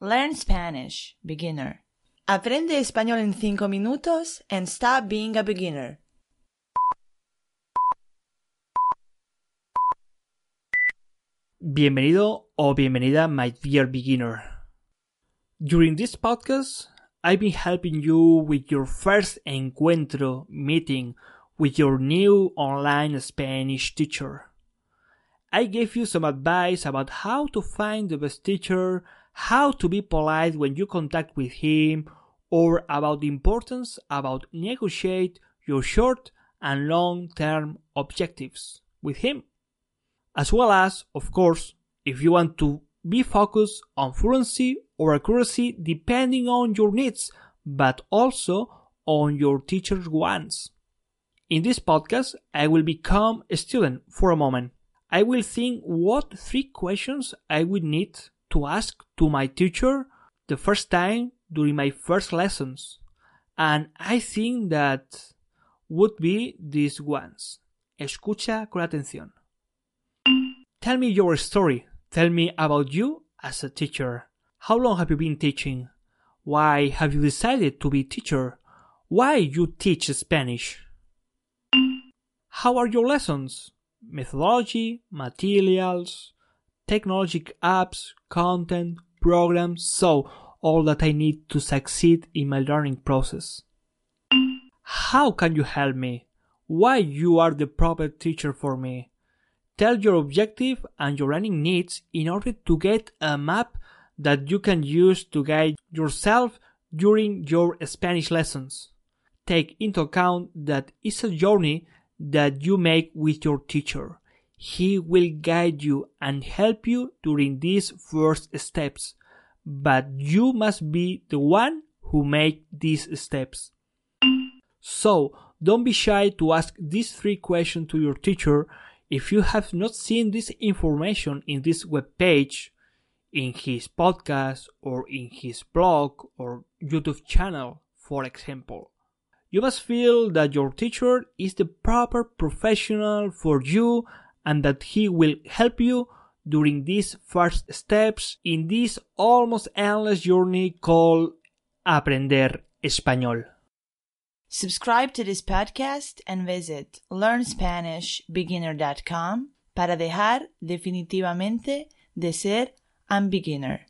Learn Spanish, beginner. Aprende español en 5 minutos and stop being a beginner. Bienvenido o bienvenida, my dear beginner. During this podcast, I've been helping you with your first encuentro meeting with your new online Spanish teacher. I gave you some advice about how to find the best teacher, how to be polite when you contact with him, or about the importance about negotiate your short and long term objectives with him. As well as, of course, if you want to be focused on fluency or accuracy depending on your needs, but also on your teacher's wants. In this podcast, I will become a student for a moment. I will think what three questions I would need to ask to my teacher the first time during my first lessons. And I think that would be these ones. Escucha con atención. Tell me your story. Tell me about you as a teacher. How long have you been teaching? Why have you decided to be teacher? Why you teach Spanish? How are your lessons? Methodology, materials, technologic apps, content, programs, so all that I need to succeed in my learning process. How can you help me? Why you are the proper teacher for me? Tell your objective and your learning needs in order to get a map that you can use to guide yourself during your Spanish lessons. Take into account that it's a journey that you make with your teacher. He will guide you and help you during these first steps, but you must be the one who make these steps. So, don't be shy to ask these three questions to your teacher if you have not seen this information in this web page, in his podcast, or in his blog or YouTube channel, for example. You must feel that your teacher is the proper professional for you and that he will help you during these first steps in this almost endless journey called Aprender Español. Subscribe to this podcast and visit learnspanishbeginner.com para dejar definitivamente de ser un beginner.